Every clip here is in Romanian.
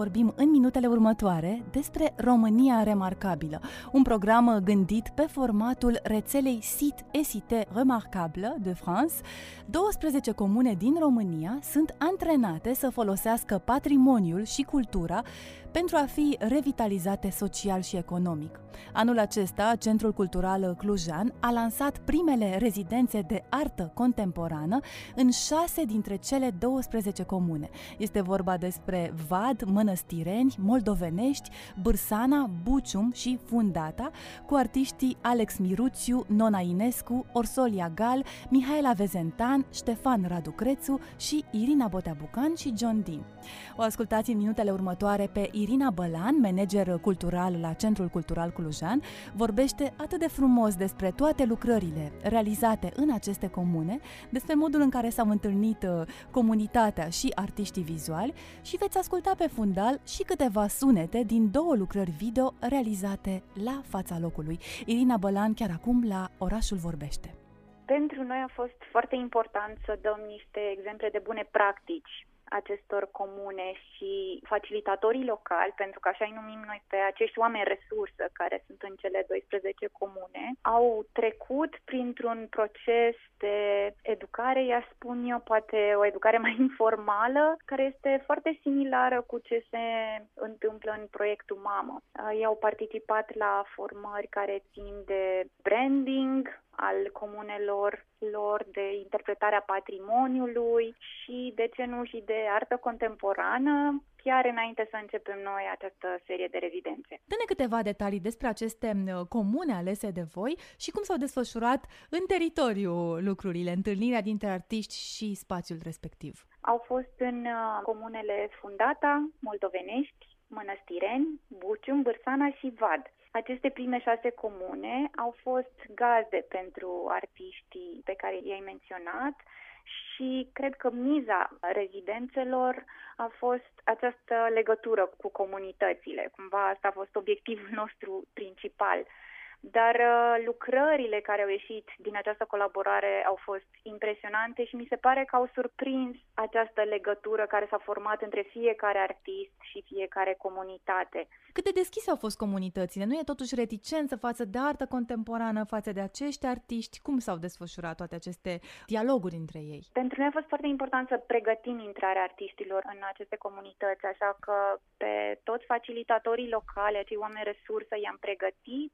Vorbim în minutele următoare despre România Remarcabilă, un program gândit pe formatul rețelei Sit et Cité Remarquable de France. 12 comune din România sunt antrenate să folosească patrimoniul și cultura pentru a fi revitalizate social și economic. Anul acesta, Centrul Cultural Clujan a lansat primele rezidențe de artă contemporană în șase dintre cele 12 comune. Este vorba despre Vad, Mănăstireni, Moldovenești, Bârsana, Bucium și Fundata, cu artiștii Alex Miruțiu, Nona Inescu, Orsolia Gal, Mihaela Vezentan, Ștefan Raducrețu și Irina Boteabucan și John Dean. O ascultați în minutele următoare pe Irina Bălan, manager cultural la Centrul Cultural Clujan, vorbește atât de frumos despre toate lucrările realizate în aceste comune, despre modul în care s-au întâlnit uh, comunitatea și artiștii vizuali și veți asculta pe fundal și câteva sunete din două lucrări video realizate la fața locului. Irina Bălan chiar acum la Orașul Vorbește. Pentru noi a fost foarte important să dăm niște exemple de bune practici acestor comune și facilitatorii locali, pentru că așa îi numim noi pe acești oameni resursă care sunt în cele 12 comune, au trecut printr-un proces de educare, i spun eu, poate o educare mai informală, care este foarte similară cu ce se întâmplă în proiectul Mamă. Ei au participat la formări care țin de branding, al comunelor lor, de interpretarea patrimoniului și, de ce nu, și de artă contemporană, chiar înainte să începem noi această serie de rezidențe. Dă-ne câteva detalii despre aceste comune alese de voi și cum s-au desfășurat în teritoriu lucrurile, întâlnirea dintre artiști și spațiul respectiv. Au fost în uh, comunele Fundata, Moldovenești, Mănăstireni, Bucium, Bârsana și Vad. Aceste prime șase comune au fost gazde pentru artiștii pe care i-ai menționat și cred că miza rezidențelor a fost această legătură cu comunitățile. Cumva asta a fost obiectivul nostru principal dar uh, lucrările care au ieșit din această colaborare au fost impresionante și mi se pare că au surprins această legătură care s-a format între fiecare artist și fiecare comunitate. Cât de deschise au fost comunitățile? Nu e totuși reticență față de artă contemporană, față de acești artiști? Cum s-au desfășurat toate aceste dialoguri între ei? Pentru noi a fost foarte important să pregătim intrarea artiștilor în aceste comunități, așa că pe toți facilitatorii locale, acei oameni resursă, i-am pregătit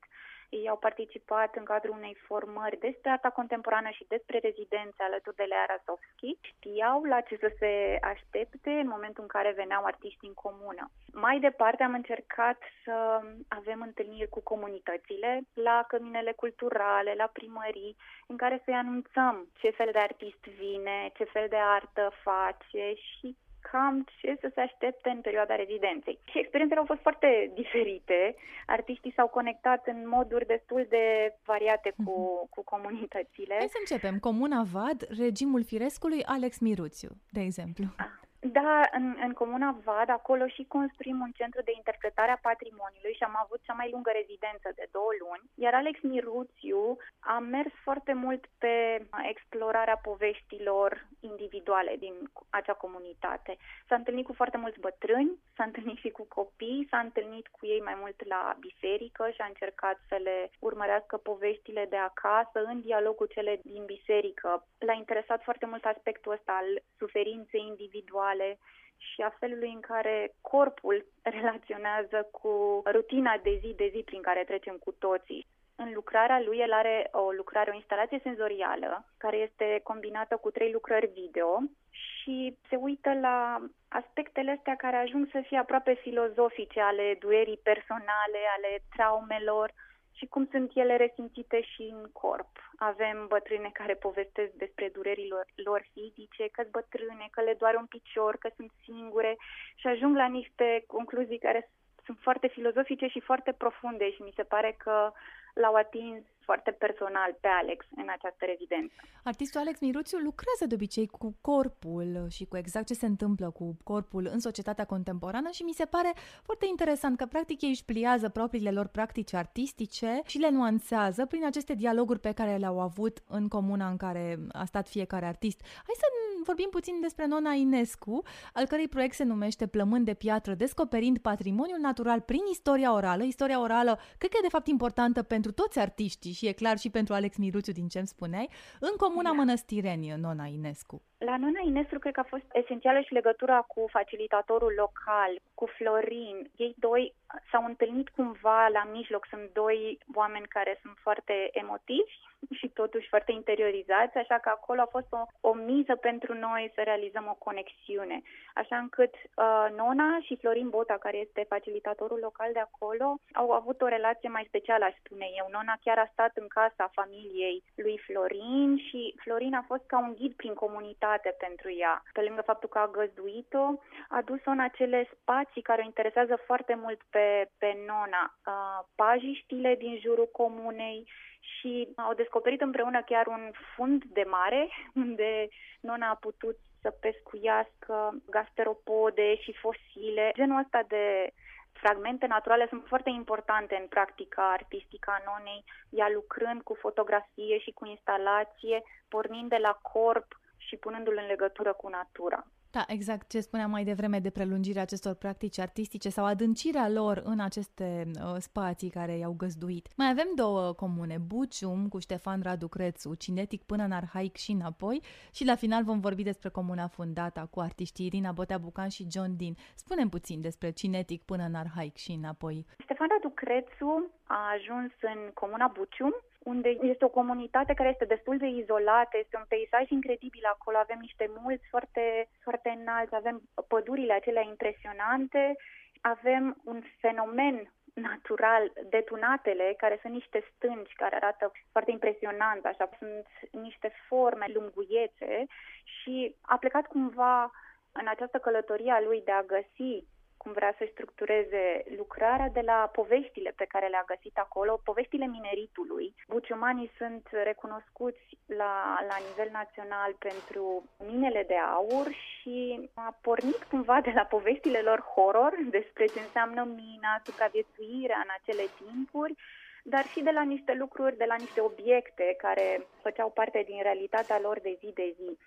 ei au participat în cadrul unei formări despre arta contemporană și despre rezidențe alături de Lea Razovski. Știau la ce să se aștepte în momentul în care veneau artiști în comună. Mai departe am încercat să avem întâlniri cu comunitățile la căminele culturale, la primării, în care să-i anunțăm ce fel de artist vine, ce fel de artă face și cam ce să se aștepte în perioada rezidenței. Și experiențele au fost foarte diferite. Artiștii s-au conectat în moduri destul de variate cu, mhm. cu comunitățile. Hai să începem. Comuna Vad, regimul firescului Alex Miruțiu, de exemplu. Ah. Da, în, în Comuna Vad, acolo și construim un centru de interpretare a patrimoniului și am avut cea mai lungă rezidență de două luni, iar Alex Miruțiu a mers foarte mult pe explorarea poveștilor individuale din acea comunitate. S-a întâlnit cu foarte mulți bătrâni, s-a întâlnit și cu copii, s-a întâlnit cu ei mai mult la biserică și a încercat să le urmărească poveștile de acasă în dialog cu cele din biserică. L-a interesat foarte mult aspectul ăsta al suferinței individuale mentale și a felului în care corpul relaționează cu rutina de zi de zi prin care trecem cu toții. În lucrarea lui, el are o lucrare, o instalație senzorială, care este combinată cu trei lucrări video și se uită la aspectele astea care ajung să fie aproape filozofice ale duerii personale, ale traumelor, și cum sunt ele resimțite și în corp. Avem bătrâne care povestesc despre durerile lor fizice, că bătrâne, că le doare un picior, că sunt singure și ajung la niște concluzii care sunt foarte filozofice și foarte profunde și mi se pare că l-au atins foarte personal pe Alex în această rezidență. Artistul Alex Miruțiu lucrează de obicei cu corpul și cu exact ce se întâmplă cu corpul în societatea contemporană și mi se pare foarte interesant că practic ei își pliază propriile lor practici artistice și le nuanțează prin aceste dialoguri pe care le-au avut în comuna în care a stat fiecare artist. Hai să vorbim puțin despre nona Inescu, al cărei proiect se numește Plămâni de piatră, descoperind patrimoniul natural prin istoria orală. Istoria orală, cred că e de fapt importantă pentru toți artiștii și e clar și pentru Alex Miruțiu din ce îmi spuneai, în comuna da. Mănăstireni, nona Inescu. La Nona Inestru cred că a fost esențială și legătura cu facilitatorul local, cu Florin. Ei doi s-au întâlnit cumva la mijloc. Sunt doi oameni care sunt foarte emotivi și totuși foarte interiorizați, așa că acolo a fost o, o miză pentru noi să realizăm o conexiune. Așa încât uh, Nona și Florin Bota, care este facilitatorul local de acolo, au avut o relație mai specială, aș spune eu. Nona chiar a stat în casa familiei lui Florin și Florin a fost ca un ghid prin comunitate prioritate pentru ea. Pe lângă faptul că a găzduit-o, a dus-o în acele spații care o interesează foarte mult pe, pe Nona. Uh, pajiștile din jurul comunei și au descoperit împreună chiar un fund de mare unde Nona a putut să pescuiască gasteropode și fosile. Genul ăsta de fragmente naturale sunt foarte importante în practica artistică a nonei, ea lucrând cu fotografie și cu instalație, pornind de la corp, și punându-l în legătură cu natura. Da, exact ce spuneam mai devreme de prelungirea acestor practici artistice sau adâncirea lor în aceste uh, spații care i-au găzduit. Mai avem două comune, Bucium cu Ștefan Radu Crețu, cinetic până în arhaic și înapoi și la final vom vorbi despre comuna fundată cu artiștii Irina Botea Bucan și John Dean. Spunem puțin despre cinetic până în arhaic și înapoi. Ștefan Radu Crețu a ajuns în comuna Bucium, unde este o comunitate care este destul de izolată, este un peisaj incredibil acolo, avem niște mulți foarte, foarte înalți, avem pădurile acelea impresionante, avem un fenomen natural, detunatele, care sunt niște stânci care arată foarte impresionant, așa, sunt niște forme lunguiețe și a plecat cumva în această călătorie a lui de a găsi cum vrea să structureze lucrarea de la poveștile pe care le-a găsit acolo, poveștile mineritului. Buciumanii sunt recunoscuți la, la nivel național pentru minele de aur și a pornit cumva de la poveștile lor horror despre ce înseamnă mina, supraviețuirea în acele timpuri, dar și de la niște lucruri, de la niște obiecte care făceau parte din realitatea lor de zi de zi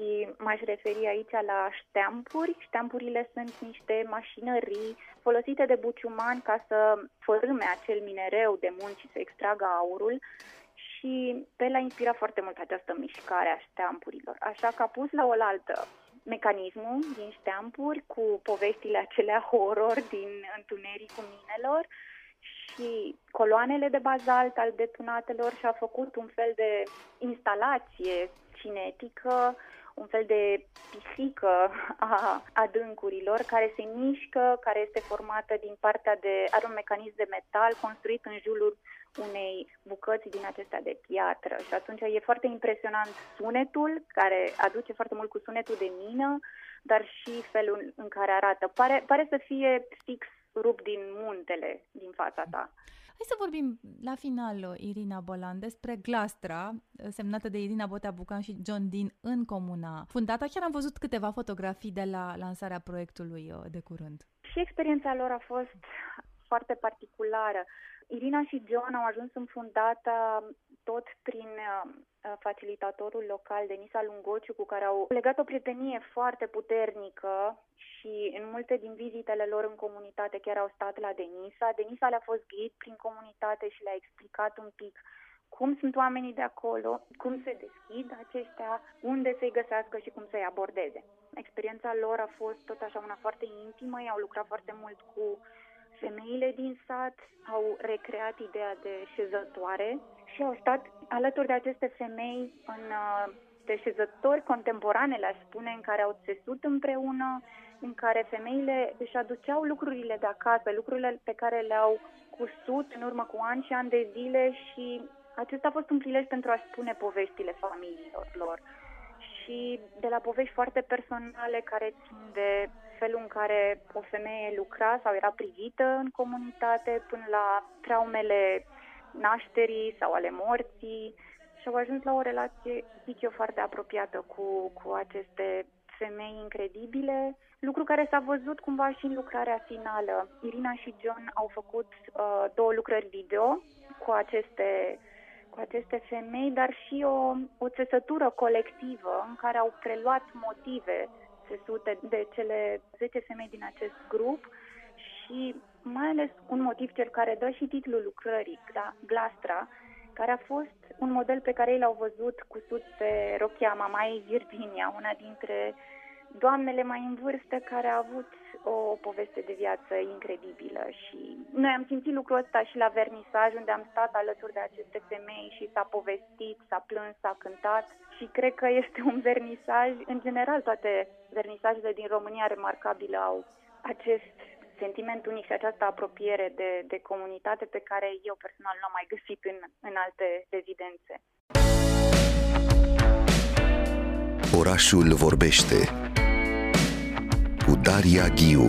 și m-aș referi aici la șteampuri. Șteampurile sunt niște mașinării folosite de buciumani ca să fărâme acel minereu de munci și să extragă aurul și pe l-a inspirat foarte mult această mișcare a șteampurilor. Așa că a pus la oaltă mecanismul din șteampuri cu poveștile acelea horror din întunericul minelor și coloanele de bazalt al detunatelor și a făcut un fel de instalație cinetică un fel de pisică a adâncurilor care se mișcă, care este formată din partea de, are un mecanism de metal construit în jurul unei bucăți din acestea de piatră și atunci e foarte impresionant sunetul, care aduce foarte mult cu sunetul de mină, dar și felul în care arată. Pare, pare să fie fix rup din muntele din fața ta. Hai să vorbim la final, Irina Bolan, despre glastra semnată de Irina Botea Bucan și John Dean în comuna fundată. Chiar am văzut câteva fotografii de la lansarea proiectului uh, de curând. Și experiența lor a fost foarte particulară. Irina și John au ajuns în fundata tot prin uh, facilitatorul local, Denisa Lungociu, cu care au legat o prietenie foarte puternică și în multe din vizitele lor în comunitate chiar au stat la Denisa. Denisa le-a fost ghid prin comunitate și le-a explicat un pic cum sunt oamenii de acolo, cum se deschid aceștia, unde să-i găsească și cum să-i abordeze. Experiența lor a fost tot așa una foarte intimă, ei au lucrat foarte mult cu femeile din sat, au recreat ideea de șezătoare și au stat alături de aceste femei în uh, de șezători contemporane, le spune, în care au țesut împreună, în care femeile își aduceau lucrurile de acasă, lucrurile pe care le-au cusut în urmă cu ani și ani de zile și acesta a fost un prilej pentru a spune poveștile familiilor lor. Și de la povești foarte personale care țin de felul în care o femeie lucra sau era privită în comunitate, până la traumele nașterii sau ale morții. Și au ajuns la o relație, zic eu, foarte apropiată cu, cu aceste femei incredibile, lucru care s-a văzut cumva și în lucrarea finală. Irina și John au făcut uh, două lucrări video cu aceste, cu aceste femei, dar și o, o țesătură colectivă în care au preluat motive țesute de cele 10 femei din acest grup. Și mai ales un motiv cel care dă și titlul lucrării, Glastra, care a fost un model pe care ei l-au văzut cusut pe rochia mamai Virginia, una dintre doamnele mai în vârstă care a avut o poveste de viață incredibilă. Și noi am simțit lucrul ăsta și la vernisaj unde am stat alături de aceste femei și s-a povestit, s-a plâns, s-a cântat. Și cred că este un vernisaj, în general toate vernisajele din România remarcabile au acest sentiment unic și această apropiere de, de comunitate pe care eu personal nu am mai găsit în, în alte rezidențe. Orașul vorbește cu Daria Ghiu